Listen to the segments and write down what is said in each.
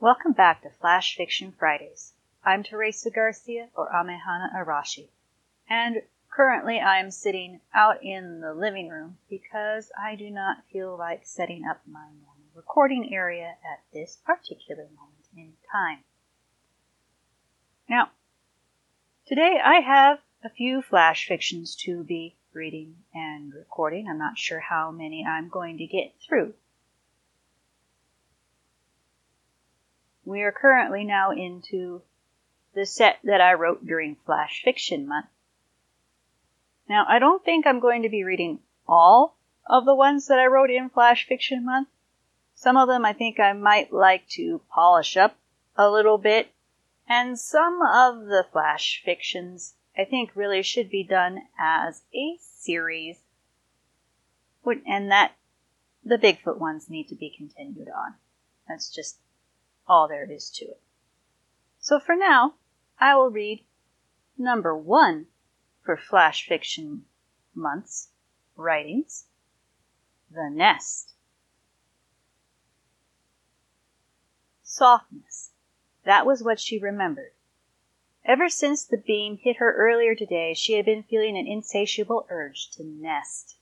Welcome back to Flash Fiction Fridays. I'm Teresa Garcia or Amehana Arashi, and currently I am sitting out in the living room because I do not feel like setting up my normal recording area at this particular moment in time. Now, today I have a few flash fictions to be reading and recording. I'm not sure how many I'm going to get through. We are currently now into the set that I wrote during Flash Fiction Month. Now, I don't think I'm going to be reading all of the ones that I wrote in Flash Fiction Month. Some of them I think I might like to polish up a little bit, and some of the Flash fictions I think really should be done as a series, and that the Bigfoot ones need to be continued on. That's just all there is to it. So for now, I will read number one for Flash Fiction Month's writings The Nest. Softness. That was what she remembered. Ever since the beam hit her earlier today, she had been feeling an insatiable urge to nest.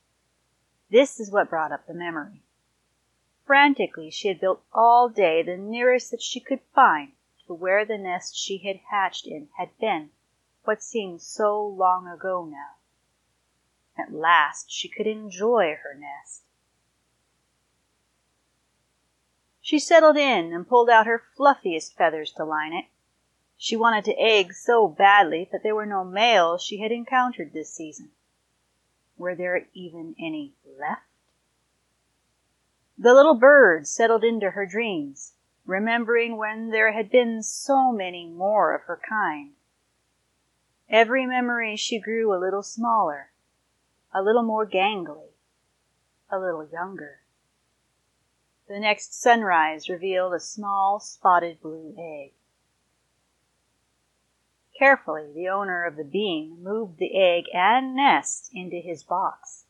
This is what brought up the memory. Frantically she had built all day the nearest that she could find to where the nest she had hatched in had been what seemed so long ago now. At last she could enjoy her nest. She settled in and pulled out her fluffiest feathers to line it. She wanted to egg so badly, but there were no males she had encountered this season. Were there even any left? The little bird settled into her dreams, remembering when there had been so many more of her kind. Every memory she grew a little smaller, a little more gangly, a little younger. The next sunrise revealed a small spotted blue egg. Carefully the owner of the beam moved the egg and nest into his box.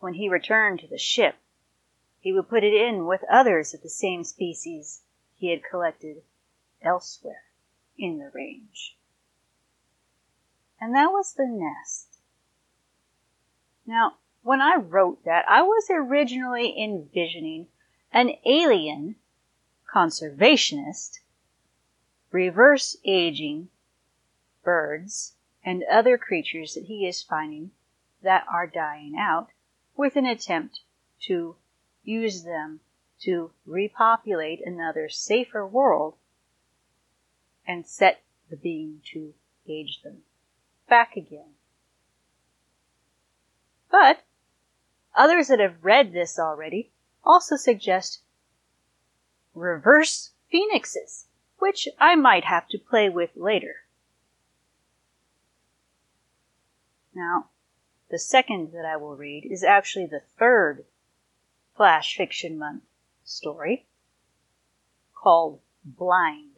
When he returned to the ship, he would put it in with others of the same species he had collected elsewhere in the range. And that was the nest. Now, when I wrote that, I was originally envisioning an alien conservationist reverse aging birds and other creatures that he is finding that are dying out with an attempt to use them to repopulate another safer world and set the being to age them back again. But others that have read this already also suggest reverse phoenixes, which I might have to play with later. Now, the second that I will read is actually the third Flash Fiction Month story called Blind.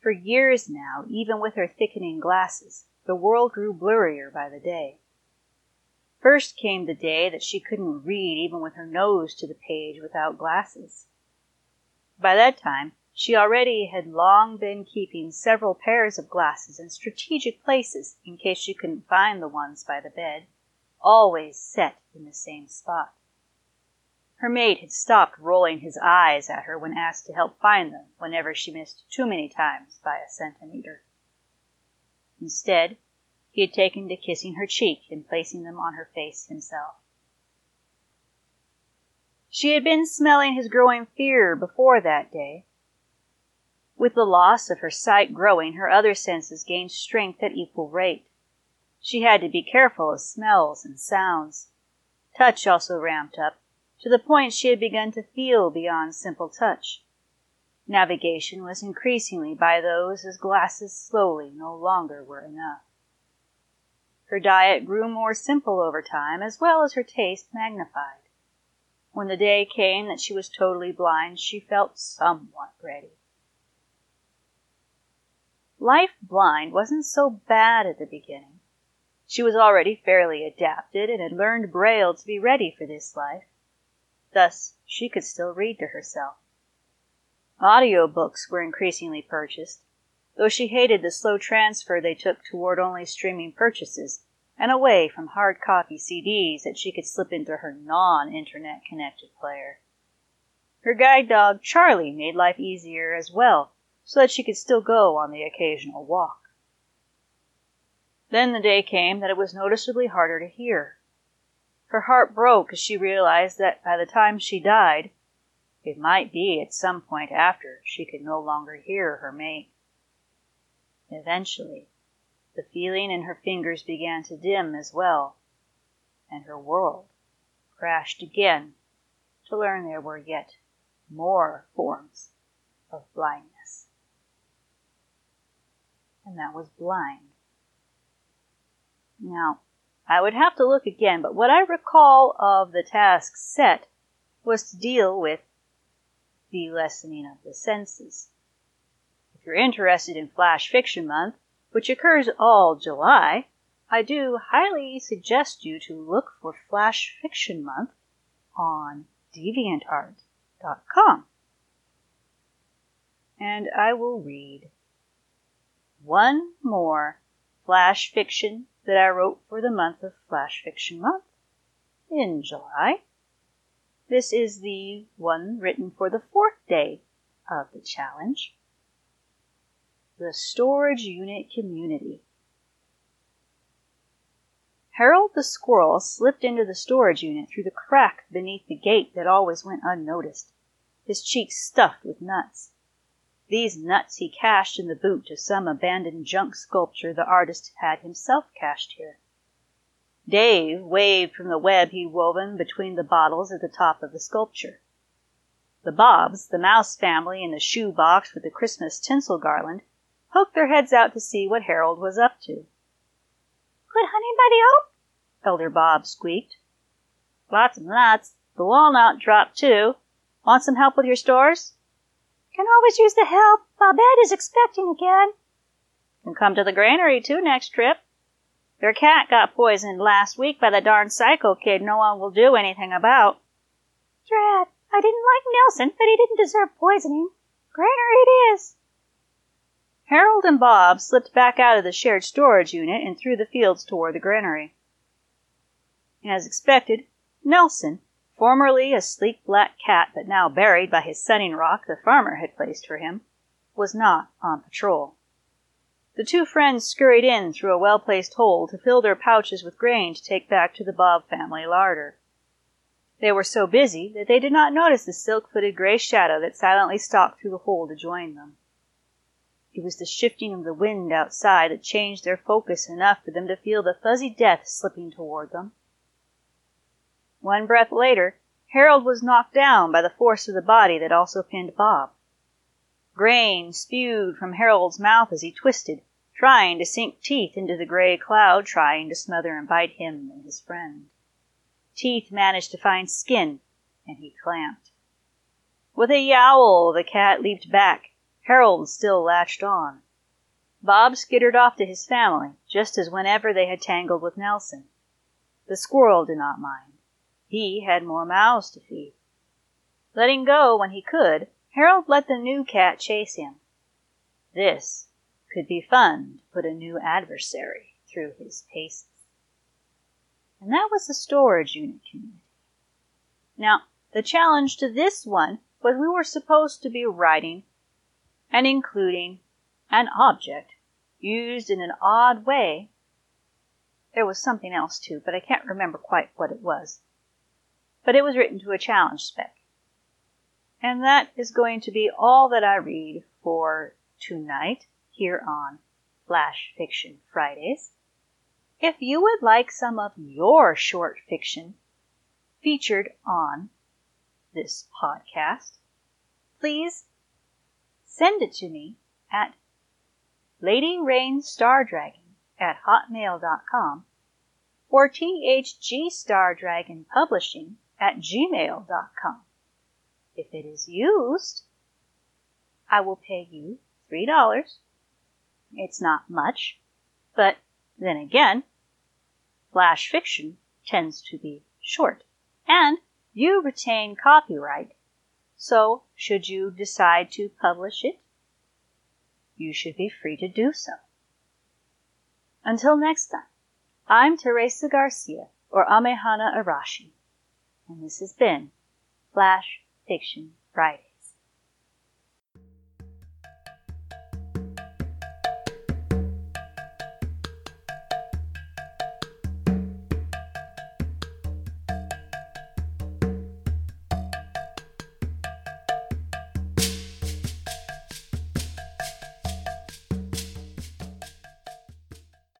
For years now, even with her thickening glasses, the world grew blurrier by the day. First came the day that she couldn't read even with her nose to the page without glasses. By that time, she already had long been keeping several pairs of glasses in strategic places in case she couldn't find the ones by the bed, always set in the same spot. Her mate had stopped rolling his eyes at her when asked to help find them whenever she missed too many times by a centimeter. Instead, he had taken to kissing her cheek and placing them on her face himself. She had been smelling his growing fear before that day, with the loss of her sight growing, her other senses gained strength at equal rate. She had to be careful of smells and sounds. Touch also ramped up, to the point she had begun to feel beyond simple touch. Navigation was increasingly by those as glasses slowly no longer were enough. Her diet grew more simple over time, as well as her taste magnified. When the day came that she was totally blind, she felt somewhat ready. Life blind wasn't so bad at the beginning. She was already fairly adapted and had learned Braille to be ready for this life. Thus, she could still read to herself. Audio books were increasingly purchased, though she hated the slow transfer they took toward only streaming purchases and away from hard copy CDs that she could slip into her non internet connected player. Her guide dog, Charlie, made life easier as well, so that she could still go on the occasional walk. Then the day came that it was noticeably harder to hear. Her heart broke as she realized that by the time she died, it might be at some point after she could no longer hear her mate. Eventually, the feeling in her fingers began to dim as well, and her world crashed again to learn there were yet more forms of blindness. And that was blind. Now, I would have to look again, but what I recall of the task set was to deal with the lessening of the senses. If you're interested in Flash Fiction Month, which occurs all July, I do highly suggest you to look for Flash Fiction Month on deviantart.com. And I will read one more flash fiction that I wrote for the month of Flash Fiction Month in July. This is the one written for the fourth day of the challenge. The Storage Unit Community. Harold the squirrel slipped into the storage unit through the crack beneath the gate that always went unnoticed, his cheeks stuffed with nuts. These nuts he cached in the boot of some abandoned junk sculpture the artist had himself cached here. Dave waved from the web he'd woven between the bottles at the top of the sculpture. The Bobs, the mouse family in the shoe box with the Christmas tinsel garland, poked their heads out to see what Harold was up to. Good honey by the oak? Elder Bob squeaked. Lots and lots. The walnut dropped too. Want some help with your stores? Can always use the help. Babette is expecting again. Can come to the granary too next trip. Their cat got poisoned last week by the darn psycho kid no one will do anything about. Drat, I didn't like Nelson, but he didn't deserve poisoning. Granary it is. Harold and Bob slipped back out of the shared storage unit and through the fields toward the granary. As expected, Nelson, formerly a sleek black cat but now buried by his sunning rock the farmer had placed for him, was not on patrol. The two friends scurried in through a well placed hole to fill their pouches with grain to take back to the Bob family larder. They were so busy that they did not notice the silk footed gray shadow that silently stalked through the hole to join them. It was the shifting of the wind outside that changed their focus enough for them to feel the fuzzy death slipping toward them. One breath later, Harold was knocked down by the force of the body that also pinned Bob. Grain spewed from Harold's mouth as he twisted, trying to sink teeth into the gray cloud, trying to smother and bite him and his friend. Teeth managed to find skin, and he clamped. With a yowl, the cat leaped back. Harold still latched on. Bob skittered off to his family, just as whenever they had tangled with Nelson. The squirrel did not mind. He had more mouths to feed. Letting go when he could, Harold let the new cat chase him. This could be fun to put a new adversary through his paces. And that was the storage unit community. Now, the challenge to this one was we were supposed to be writing and including an object used in an odd way. There was something else too, but I can't remember quite what it was but it was written to a challenge spec. And that is going to be all that I read for tonight here on Flash Fiction Fridays. If you would like some of your short fiction featured on this podcast, please send it to me at Lady Rain Star at hotmail.com or THG Star Dragon Publishing at gmail.com. If it is used, I will pay you $3. It's not much, but then again, flash fiction tends to be short, and You retain copyright, so should you decide to publish it, you should be free to do so. Until next time, I'm Teresa Garcia, or Amehana Arashi, and this has been Flash Fiction Friday.